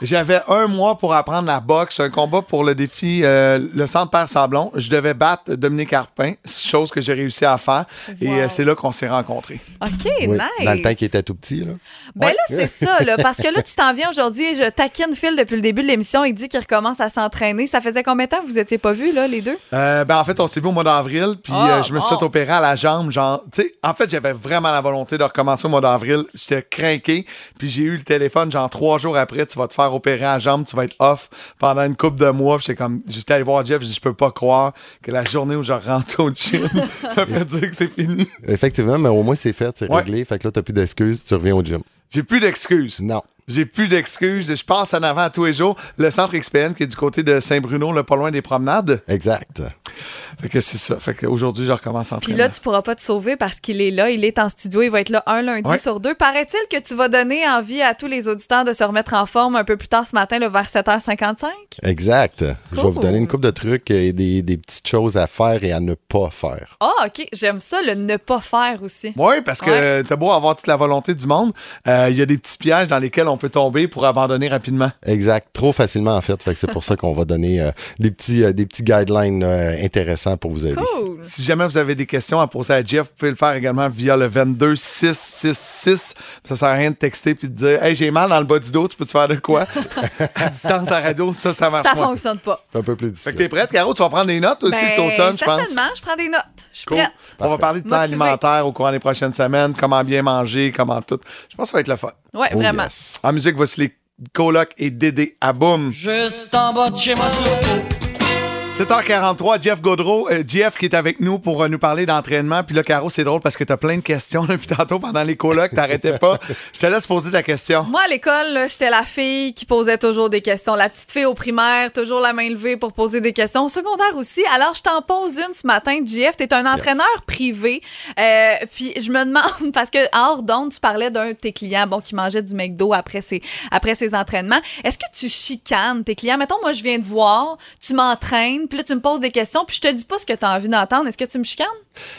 J'avais un mois pour apprendre la boxe, un combat pour le défi euh, le centre Père Sablon. Je devais battre Dominique Harpin, chose que j'ai réussi à faire. Et Wow. euh, c'est là qu'on s'est rencontrés. OK, Oui, nice. Dans le temps qu'il était tout petit, là. Ben Ouais. là, c'est ça, là, parce que là, tu t'en viens aujourd'hui et je taquine Phil depuis le début de l'émission. Il dit qu'il recommence à s'entraîner. Ça faisait combien de temps que vous étiez pas vus, là, les deux? Euh, ben en fait, on s'est vu au mois d'avril, puis Ah, euh, je me suis fait opérer à la jambe, genre, tu sais, en fait, j'avais vraiment la volonté de recommencer au mois d'avril. J'étais craqué, puis j'ai eu le téléphone, genre trois jours après, tu vas te faire opérer à la jambe, tu vas être off pendant une couple de mois. Puis J'étais comme, j'étais allé voir Jeff, j'ai je peux pas croire que la journée où je rentre au gym, fait dire que c'est fini. Effectivement, mais au moins, c'est fait, c'est Ouais. réglé. Fait que là, t'as plus d'excuses, tu reviens au gym. J'ai plus d'excuses. Non. J'ai plus d'excuses. Je passe en avant à tous les jours. Le centre XPN qui est du côté de Saint-Bruno, là, pas loin des promenades. Exact. Fait que c'est ça. Fait qu'aujourd'hui, je recommence en Puis là, tu pourras pas te sauver parce qu'il est là, il est en studio, il va être là un lundi Ouais. sur deux. Paraît-il que tu vas donner envie à tous les auditeurs de se remettre en forme un peu plus tard ce matin, là, vers 7h55? Exact. Je vais vous donner une coupe de trucs et des, des petites choses à faire et à ne pas faire. Ah, OK, j'aime ça, le ne pas faire aussi. Oui, parce que t'as beau avoir toute la volonté du monde, euh, il y a des petits pièges dans lesquels on peut tomber pour abandonner rapidement. Exact. Trop facilement, en fait. Fait que c'est pour ça qu'on va donner euh, des, petits, euh, des petits guidelines euh, intéressants pour vous aider. Cool. Si jamais vous avez des questions à poser à Jeff, vous pouvez le faire également via le 22666. Ça sert à rien de texter puis de dire Hey, j'ai mal dans le bas du dos, tu peux te faire de quoi? à distance à radio, ça, ça marche Ça moins. fonctionne pas. C'est un peu plus Fait difficile. que t'es prête, Caro? Tu vas prendre des notes aussi Ben, cet automne, je pense? Certainement, je prends des notes. Je suis Cool. prête. On va parler de plan alimentaire au courant des prochaines semaines, comment bien manger, comment tout. Je pense que ça va être le fun. Ouais, Oh, vraiment. yes. En musique, voici les colocs et Dédé à boum. Juste en bas de chez moi sur 7h43, Jeff Godreau, euh, Jeff qui est avec nous pour euh, nous parler d'entraînement. Puis là, Caro, c'est drôle parce que t'as plein de questions depuis tantôt pendant les colocs, t'arrêtais pas. Je te laisse poser ta question. Moi, à l'école, j'étais la fille qui posait toujours des questions. La petite fille au primaire, toujours la main levée pour poser des questions. Au secondaire aussi. Alors, je t'en pose une ce matin, JF. T'es un entraîneur privé. Euh, puis, je me demande, parce que hors d'onde, tu parlais d'un de tes clients bon, qui mangeait du McDo après ses, après ses entraînements. Est-ce que tu chicanes tes clients? Mettons, moi, je viens te voir, tu m'entraînes, puis là, tu me poses des questions, puis je te dis pas ce que tu as envie d'entendre. Est-ce que tu me chicanes?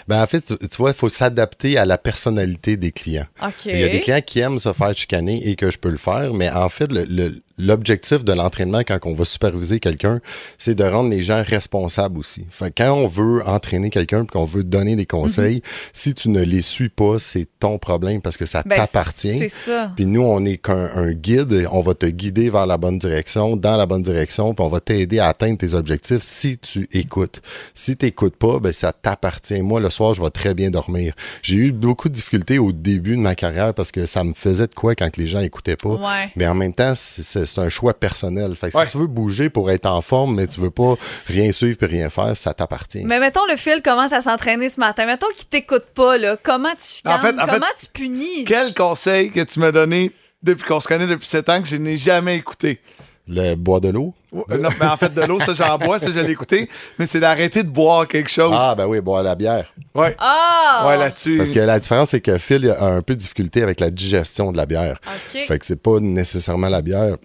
Ben, en fait, tu, tu vois, il faut s'adapter à la personnalité des clients. Il y a des clients qui aiment se faire chicaner et que je peux le faire, mais en fait, le- le- l'objectif de l'entraînement quand on va superviser quelqu'un, c'est de rendre les gens responsables aussi. Fait quand on veut entraîner quelqu'un et qu'on veut donner des conseils, si tu ne les suis pas, c'est ton problème parce que ça Mhm. Ben, t'appartient. C'est ça. Puis nous, on est qu'un un guide, on va te guider vers la bonne direction, dans la bonne direction, puis on va t'aider à atteindre tes objectifs si tu écoutes. Si tu n'écoutes pas, ben ça t'appartient. Moi, le soir, je vais très bien dormir. J'ai eu beaucoup de difficultés au début de ma carrière parce que ça me faisait de quoi quand les gens n'écoutaient pas. Ouais. Mais en même temps, c'est- c'est- c'est un choix personnel. Fait que Ouais. si tu veux bouger pour être en forme, mais tu veux pas rien suivre puis rien faire, ça t'appartient. Mais mettons, le fil commence à s'entraîner ce matin. Mettons qu'il t'écoute pas, là. Comment tu En chicanes? fait- en fait, Comment tu punis? Quel conseil que tu m'as donné depuis qu'on se connaît depuis 7 ans que je n'ai jamais écouté? Le bois de l'eau? Euh, Non, mais en fait, de l'eau, ça, j'en bois, ça, je l'ai écouté. Mais c'est d'arrêter de boire quelque chose. Ah, ben oui, boire la bière. Ouais. Ah! Ouais, là-dessus. Parce que la différence, c'est que Phil a un peu de difficulté avec la digestion de la bière. OK. Fait que c'est pas nécessairement la bière.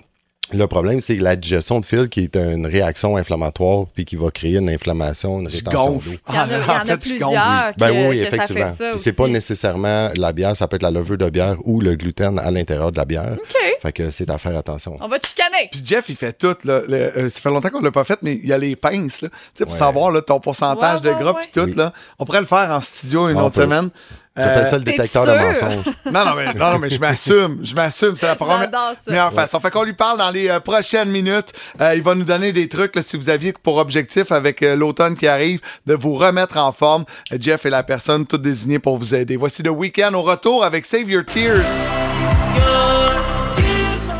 Le problème, c'est que la digestion de Phil, qui est une réaction inflammatoire, puis qui va créer une inflammation, une rétention gonfle. d'eau. Il y en a, il y en a fait, plusieurs que, Ben oui, effectivement. c'est pas nécessairement la bière, ça peut être la levure de bière ou le gluten à l'intérieur de la bière. OK. Fait que c'est à faire attention. On va te chicaner. Puis Jeff, il fait tout. Là, Le- euh, ça fait longtemps qu'on l'a pas fait, mais il y a les pinces. Là. Tu sais, pour savoir là, ton pourcentage Ouais, de gras ouais. puis tout. Oui. Là. On pourrait le faire en studio une On autre peut. semaine. J'appelle ça le détecteur de mensonges. Non, non, mais, non, non, mais je m'assume. Je m'assume. C'est la première, meilleure façon. Fait qu'on lui parle dans les euh, prochaines minutes. Euh, il va nous donner des trucs, là, si vous aviez pour objectif avec euh, l'automne qui arrive, de vous remettre en forme. Euh, Jeff est la personne toute désignée pour vous aider. Voici le week-end au retour avec Save Your Tears.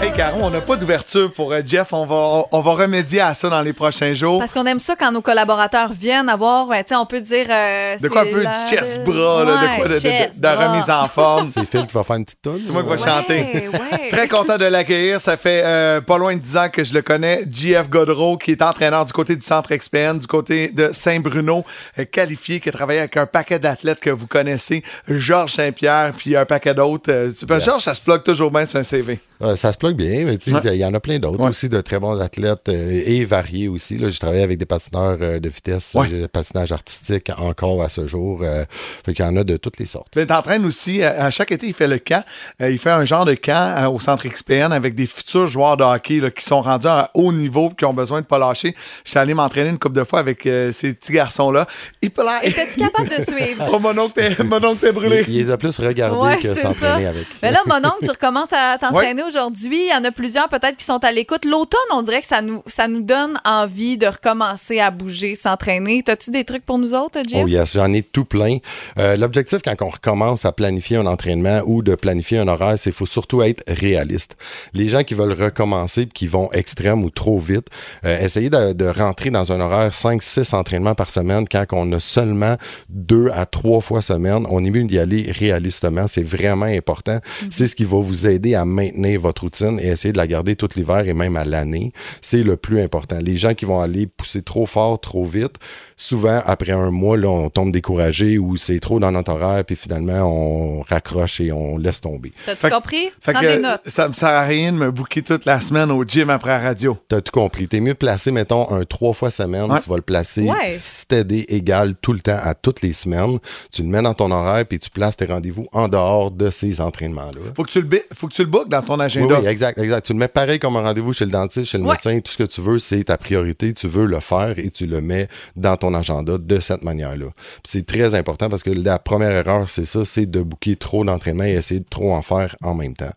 Hey, Caro, on n'a pas d'ouverture pour euh, Jeff. On va, on va remédier à ça dans les prochains jours. Parce qu'on aime ça quand nos collaborateurs viennent avoir, ben, tu sais, on peut dire. euh, De quoi un peu la- de chest-bras, là, de quoi de, de- bras. remise en forme. C'est Phil qui va faire une petite toune. C'est moi qui vais chanter. ouais. Très content de l'accueillir. Ça fait euh, pas loin de 10 ans que je le connais. JF Godreau, qui est entraîneur du côté du Centre XPN, du côté de Saint-Bruno, euh, qualifié, qui a travaillé avec un paquet d'athlètes que vous connaissez, Georges Saint-Pierre, puis un paquet d'autres. Euh, Yes. Georges, ça se bloque toujours bien sur un CV. Euh, ça se plug bien, mais tu sais, il y en a plein d'autres Ouais. aussi, de très bons athlètes euh, et variés aussi. là. J'ai travaillé avec des patineurs euh, de vitesse, Ouais. j'ai des patinage artistique encore à ce jour. euh, fait qu'il y en a de toutes les sortes. Il t'entraîne aussi, euh, à chaque été, il fait le camp. Euh, il fait un genre de camp euh, au centre XPN avec des futurs joueurs de hockey là, qui sont rendus à haut niveau et qui ont besoin de pas lâcher. Je suis allé m'entraîner une couple de fois avec euh, ces petits garçons-là. Il peut l'air- Étais-tu capable de suivre? Oh, mon oncle, t'es, mon oncle, t'es Il, brûlé. il les a plus regardés Ouais, que s'entraîner avec. Mais là, mon oncle, tu recommences à t'entraîner aujourd'hui. Il y en a plusieurs peut-être qui sont à l'écoute. L'automne, on dirait que ça nous, ça nous donne envie de recommencer à bouger, s'entraîner. T'as-tu des trucs pour nous autres, Jeff? Oh yes, j'en ai tout plein. Euh, L'objectif quand on recommence à planifier un entraînement ou de planifier un horaire, c'est qu'il faut surtout être réaliste. Les gens qui veulent recommencer puis qui vont extrême ou trop vite, euh, essayez de, de rentrer dans un horaire 5-6 entraînements par semaine quand on a seulement deux à trois fois semaine. On est mieux d'y aller réalistement. C'est vraiment important. C'est ce qui va vous aider à maintenir votre routine et essayer de la garder tout l'hiver et même à l'année. C'est le plus important. Les gens qui vont aller pousser trop fort, trop vite, souvent, après un mois, là, on tombe découragé ou c'est trop dans notre horaire, puis finalement, on raccroche et on laisse tomber. T'as-tu compris? Fait que des notes. ça me sert à rien de me bouquer toute la semaine au gym après la radio. T'as tout compris. T'es mieux de placer, mettons, un trois fois semaine. Ouais. Tu vas le placer Ouais. steady, égal, tout le temps, à toutes les semaines. Tu le mets dans ton horaire, puis tu places tes rendez-vous en dehors de ces entraînements-là. Faut que tu le, faut que tu le bookes dans ton Oui, agenda. oui, exact, exact. Tu le mets pareil comme un rendez-vous chez le dentiste, chez le Ouais. médecin, tout ce que tu veux, c'est ta priorité, tu veux le faire et tu le mets dans ton agenda de cette manière-là. C'est très important parce que la première erreur, c'est ça, c'est de booker trop d'entraînement et essayer de trop en faire en même temps.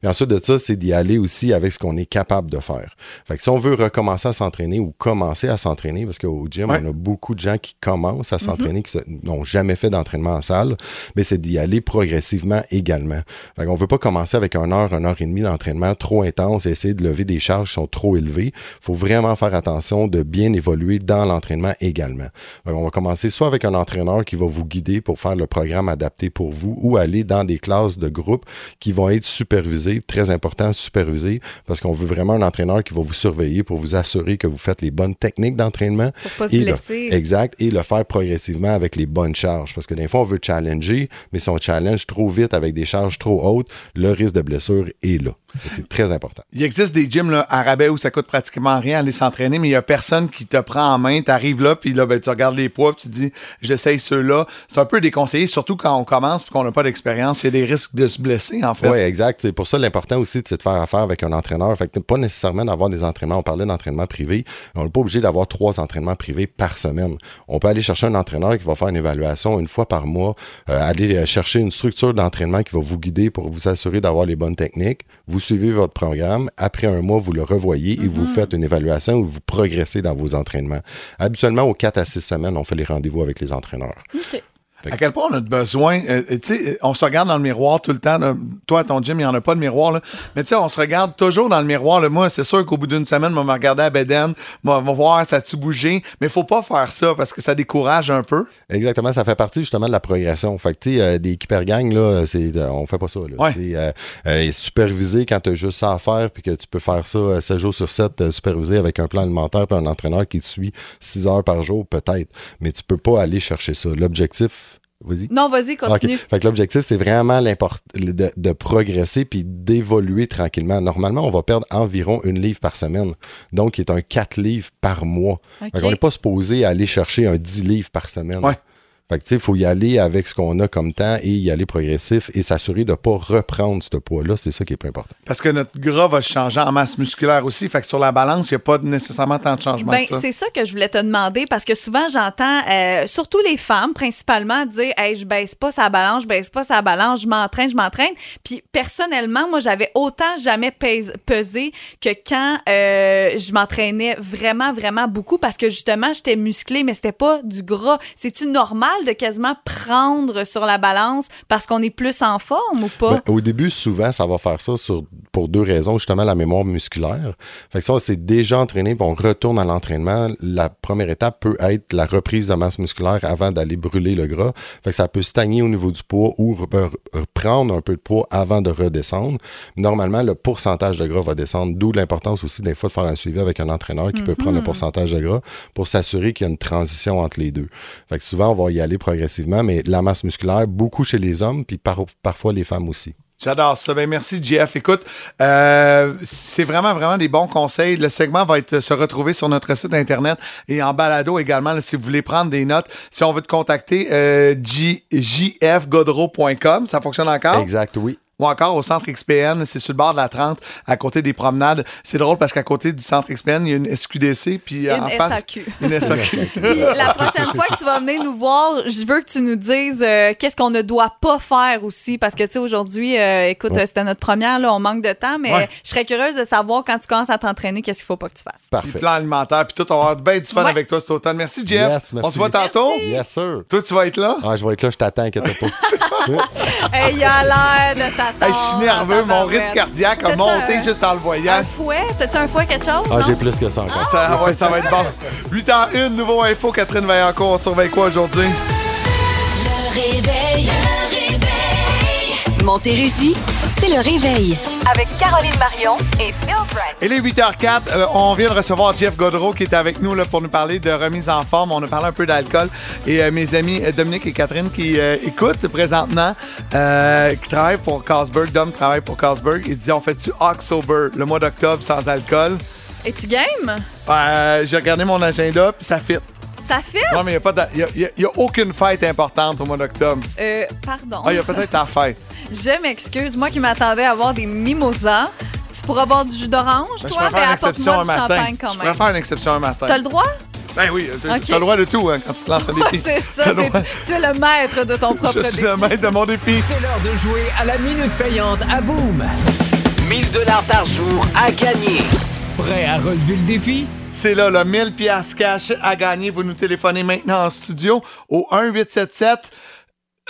Puis ensuite de ça, c'est d'y aller aussi avec ce qu'on est capable de faire. Fait que si on veut recommencer à s'entraîner ou commencer à s'entraîner, parce qu'au gym, Ouais. on a beaucoup de gens qui commencent à s'entraîner, qui se- n'ont jamais fait d'entraînement en salle, mais c'est d'y aller progressivement également. Fait qu'on veut pas commencer avec une heure, une heure et demie d'entraînement trop intense et essayer de lever des charges qui sont trop élevées. faut vraiment faire attention de bien évoluer dans l'entraînement également. Fait on va commencer soit avec un entraîneur qui va vous guider pour faire le programme adapté pour vous ou aller dans des classes de groupe qui vont être supervisées, très important, supervisées, parce qu'on veut vraiment un entraîneur qui va vous surveiller pour vous assurer que vous faites les bonnes techniques d'entraînement. Pour pas se et le- blesser. Exact. Et le faire progressivement avec les bonnes charges. Parce que des fois, on veut challenger, mais si on challenge trop vite avec des charges trop hautes, le risque de blessure est là. Et C'est très important. Il existe des gyms là, à rabais où ça coûte pratiquement rien aller s'entraîner, mais il y a personne qui te prend en main. Tu arrives là, puis là, ben, tu regardes les poids, puis tu dis, j'essaye ceux-là. C'est un peu déconseillé, surtout quand on commence puis qu'on n'a pas d'expérience. Il y a des risques de se blesser, en fait. Oui, exact. C'est pour ça l'important aussi, c'est de faire affaire avec un entraîneur. Fait que pas nécessairement d'avoir des entraînements. On parlait d'entraînement privé. On n'est pas obligé d'avoir trois entraînements privés par semaine. On peut aller chercher un entraîneur qui va faire une évaluation une fois par mois, euh, aller chercher une structure d'entraînement qui va vous guider pour vous assurer d'avoir les bonnes techniques. Vous suivez votre programme. Après un mois, vous le revoyez et vous faites une évaluation où vous progressez dans vos entraînements. Habituellement, aux 4 à 6 semaines, on fait les rendez-vous avec les entraîneurs. À quel point on a besoin, euh, tu sais, on se regarde dans le miroir tout le temps. là. Toi, à ton gym, il n'y en a pas de miroir, là. Mais tu sais, on se regarde toujours dans le miroir. là. Moi, c'est sûr qu'au bout d'une semaine, on va me regarder à Beden, on va voir ça a-tu bougé? Mais faut pas faire ça parce que ça décourage un peu. Exactement, ça fait partie justement de la progression. Fait que, tu sais, euh, des hyper gangs, là, c'est, euh, on fait pas ça. Là, Ouais. Euh, euh, superviser quand tu as juste ça à faire, puis que tu peux faire ça euh, 7 jours sur 7, euh, superviser avec un plan alimentaire, puis un entraîneur qui te suit 6 heures par jour, peut-être. Mais tu peux pas aller chercher ça. L'objectif, vas-y. Non, vas-y, continue. OK. Fait que l'objectif, c'est vraiment de, de progresser puis d'évoluer tranquillement. Normalement, on va perdre environ une livre par semaine. Donc, il est un 4 livres par mois. Fait qu'on n'est pas supposé aller chercher un 10 livres par semaine. Ouais. Fait que, tu sais, il faut y aller avec ce qu'on a comme temps et y aller progressif et s'assurer de ne pas reprendre ce poids-là. C'est ça qui est plus important. Parce que notre gras va se changer en masse musculaire aussi. Fait que sur la balance, il n'y a pas nécessairement tant de changements Ben, c'est ça que je voulais te demander parce que souvent j'entends, euh, surtout les femmes principalement, dire Hey, je baisse pas sa balance, je baisse pas sa balance, je m'entraîne, je m'entraîne. Puis personnellement, moi, j'avais autant jamais pesé que quand euh, je m'entraînais vraiment, vraiment beaucoup parce que justement, j'étais musclée, mais c'était pas du gras. C'est-tu normal de quasiment prendre sur la balance parce qu'on est plus en forme ou pas? Ben, au début, souvent, ça va faire ça sur- pour deux raisons. Justement, la mémoire musculaire. Fait que ça, c'est déjà entraîné, puis on retourne à l'entraînement. La première étape peut être la reprise de masse musculaire avant d'aller brûler le gras. Fait que ça peut stagner au niveau du poids ou re- reprendre un peu de poids avant de redescendre. Normalement, le pourcentage de gras va descendre, d'où l'importance aussi des fois de faire un suivi avec un entraîneur qui peut prendre le pourcentage de gras pour s'assurer qu'il y a une transition entre les deux. Fait que souvent, on va y aller progressivement, mais la masse musculaire, beaucoup chez les hommes, puis par- parfois les femmes aussi. J'adore ça. Ben, merci, Jeff. Écoute, euh, c'est vraiment, vraiment des bons conseils. Le segment va être se retrouver sur notre site Internet et en balado également, là, si vous voulez prendre des notes. Si on veut te contacter, euh, jfgodreau.com, ça fonctionne encore? Exact, oui. Ou encore au centre XPN, c'est sur le bord de la 30, à côté des promenades. C'est drôle parce qu'à côté du centre XPN, il y a une SQDC, puis Une en face... SAQ. Une SAQ. Puis la prochaine fois que tu vas venir nous voir, je veux que tu nous dises euh, qu'est-ce qu'on ne doit pas faire aussi. Parce que, tu sais, aujourd'hui, euh, écoute, c'était notre première, là, on manque de temps, mais Ouais. je serais curieuse de savoir quand tu commences à t'entraîner, qu'est-ce qu'il faut pas que tu fasses. Puis Parfait. plan alimentaire, puis tout, on va avoir bien du fun Ouais. avec toi cet automne. Merci, Jeff. Yes, merci. On se voit tantôt. Yes, sir. Toi, tu vas être là? Ah, je vais être là, je t'attends, inquiète pas. Hey, il a l'air de Hey, je suis nerveux, mon rythme cardiaque a monté un- juste en le voyant. Un fouet? T'as-tu un fouet, quelque chose? Ah, j'ai plus que ça encore. Ça, ouais, ça va être bon. 8h01, nouveau info, Catherine Vaillancourt. On surveille quoi aujourd'hui? réveil. Montérégie, c'est le réveil. Avec Caroline Marion et Phil Branch. Il est 8h04. euh, on vient de recevoir Jeff Godreau qui est avec nous là, pour nous parler de remise en forme. On a parlé un peu d'alcool. Et euh, mes amis euh, Dominique et Catherine qui euh, écoutent présentement, euh, qui travaillent pour Carlsberg. Dom travaille pour Carlsberg. Il dit On fait-tu October, le mois d'octobre sans alcool? Es-tu game? Euh, J'ai regardé mon agenda, puis ça fit. Ça fait? Non, mais il n'y a, aucune fête importante au mois d'octobre. Euh, pardon. Ah, il y a peut-être ta fête. Je m'excuse. Moi qui m'attendais à avoir des mimosas, tu pourrais boire du jus d'orange, Ben, je toi, mais préfère une exception apporte-moi un du matin. champagne quand Je même. préfère une exception un matin. T'as le droit? Ben oui, tu as le droit de tout hein, quand tu te lances un défi. C'est ça. Tu es le maître de ton propre Je suis défi. le maître de mon défi. C'est l'heure de jouer à la minute payante à Boom. 1000 dollars par jour à gagner. Prêt à relever le défi? C'est là, le 1000 pièces cash à gagner. Vous nous téléphonez maintenant en studio au 1877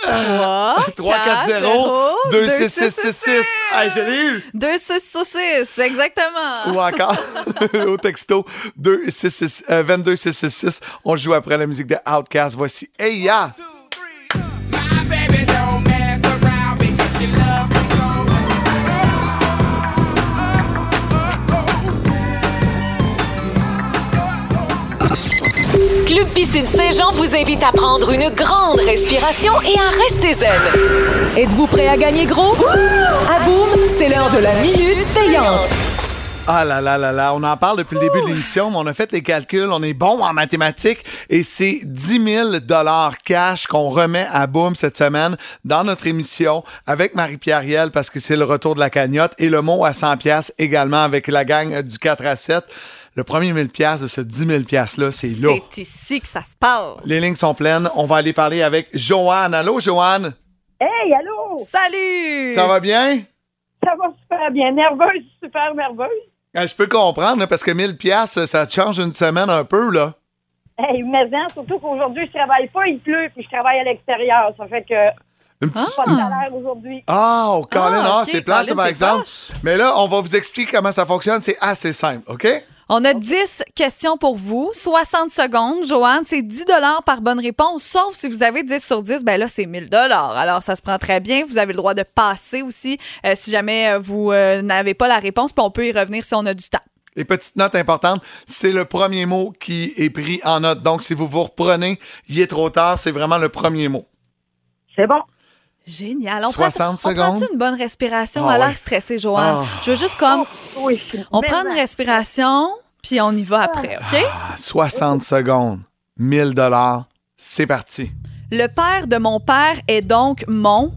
3, 340 2666. Hey, je l'ai eu. 2, 6 saucisses, exactement. Ou encore au texto 266, euh, 22666. On joue après la musique de Outcast. Voici Hey Ya. Club Piscine Saint-Jean vous invite à prendre une grande respiration et à rester zen. Êtes-vous prêt à gagner gros? À boum, c'est l'heure de la minute payante. Ah là là là là, on en parle depuis le début de l'émission, mais on a fait les calculs, on est bon en mathématiques et c'est 10 000 cash qu'on remet à Boom cette semaine dans notre émission avec Marie-Pierre Riel parce que c'est le retour de la cagnotte et le mot à 100 pièces également avec la gang du 4 à 7. Le premier 1000 pièces de ce 10 000 pièces là, c'est là. C'est ici que ça se passe. Les lignes sont pleines, on va aller parler avec Joanne. Allô Joanne, Hey, allô? Salut! ça va bien? Ça va super bien. Nerveuse, super nerveuse. Ah, Je peux comprendre là, parce que 1000 pièces ça te change une semaine un peu là. Hey, mais hein, surtout qu'aujourd'hui, je travaille pas, il pleut, puis je travaille à l'extérieur. Ça fait que Un petit- pas de salaire aujourd'hui. Ah, au Colin, Ah, ah, ok, c'est plat, par exemple. poche. Mais là, on va vous expliquer comment ça fonctionne. C'est assez simple, OK? On a 10 questions pour vous, 60 secondes. Joanne, c'est 10 par bonne réponse, sauf si vous avez 10 sur 10, ben là, c'est 1000 Alors, ça se prend très bien. Vous avez le droit de passer aussi euh, si jamais euh, vous euh, n'avez pas la réponse, puis on peut y revenir si on a du temps. Et petite note importante, c'est le premier mot qui est pris en note. Donc, si vous vous reprenez, il est trop tard, c'est vraiment le premier mot. C'est bon. Génial. On 60 prend, on secondes? une bonne respiration? Ah à l'air ouais. stressée, Joanne? Ah. Je veux juste comme... Oui. On prend une respiration, puis on y va après, OK? Ah, 60 secondes, 1000 dollars, c'est parti. Le père de mon père est donc mon...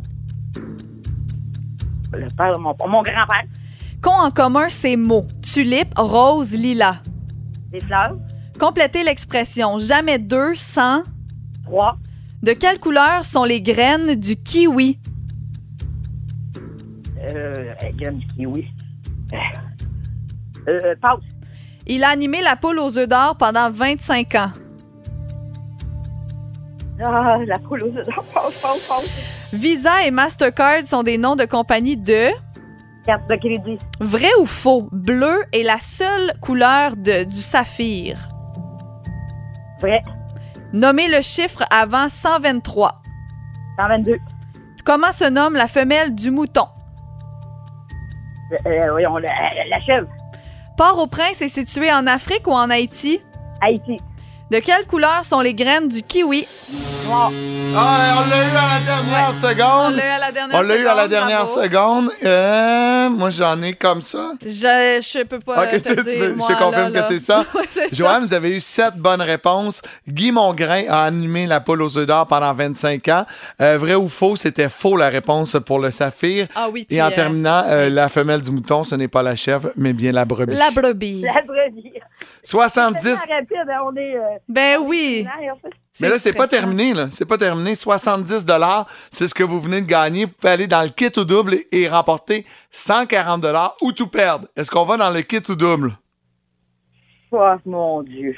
Le père de mon, mon grand-père, Qu'ont en commun ces mots? Tulipe, rose, lilas. des fleurs, Complétez l'expression jamais deux sans. trois, De quelle couleur sont les graines du kiwi? euh, graines du kiwi. Euh, euh, passe. Il a animé la poule aux œufs d'or pendant 25 ans. Ah, la poule aux œufs d'or. Passe, passe, passe. Visa et Mastercard sont des noms de compagnies de. Carte de crédit. Vrai ou faux? Bleu est la seule couleur de- du saphir. Vrai. Nommez le chiffre avant 123. 122. Comment se nomme la femelle du mouton? Euh, euh, voyons, la, la chèvre. Port-au-Prince est situé en Afrique ou en Haïti? Haïti. De quelle couleur sont les graines du kiwi? Noir. Ah, on l'a eu à la dernière On seconde. l'a eu à la dernière On l'a eu à la dernière bravo. seconde. Euh, moi, j'en ai comme ça. Je, je peux pas Ok, te tu- dire, moi, je te confirme là, que c'est ça. Ouais, c'est ça. Joanne, vous avez eu sept bonnes réponses. Guy Mongrain a animé la poule aux œufs d'or pendant 25 ans. Euh, vrai ou faux, c'était faux la réponse pour le saphir. Ah oui, Et en euh, terminant, euh, la femelle du mouton, ce n'est pas la chèvre, mais bien la brebis. La brebis. La brebis. 70. C'est tellement rapide, hein, on est... euh, Ben oui. Mais là, c'est pas terminé, là. C'est pas terminé. 70 c'est ce que vous venez de gagner. Vous pouvez aller dans le kit ou double et, et remporter 140 ou tout perdre. Est-ce qu'on va dans le kit ou double? Oh, mon Dieu.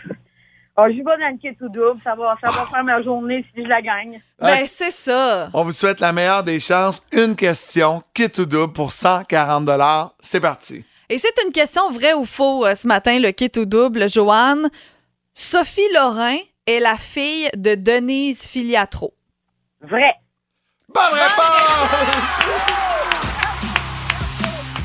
Ah, je vais dans le kit tout double. Ça va, ça va faire ma journée si je la gagne. Ben, c'est ça. On vous souhaite la meilleure des chances. Une question, kit ou double pour 140 C'est parti. Et c'est une question vrai ou faux euh, ce matin, le kit ou double, Joanne? Sophie Lorrain est la fille de Denise Filiatro. Vrai. Bonne réponse!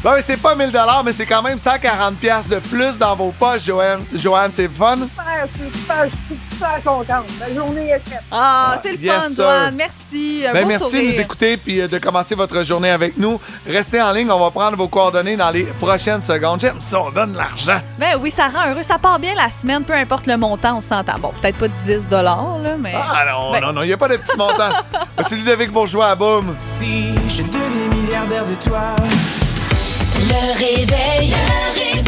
Bon, mais c'est pas 1000 mais c'est quand même 140 pièces de plus dans vos poches, Joanne. Joanne, c'est fun? Super, je suis super, je suis super contente. La journée est faite. Ah, c'est le yes, fun. Joanne. Merci. Ben, merci de nous écouter puis euh, de commencer votre journée avec nous. Restez en ligne, on va prendre vos coordonnées dans les prochaines secondes. J'aime ça, on donne l'argent. Ben oui, ça rend heureux. Ça part bien la semaine, peu importe le montant, on s'entend. Bon, peut-être pas de 10 là, mais... Ah non, Ben- non, non, il n'y a pas de petits montants. c'est Ludovic Bourgeois à Boum. Si je deviens milliardaire de toi. Le réveil. Le réveil.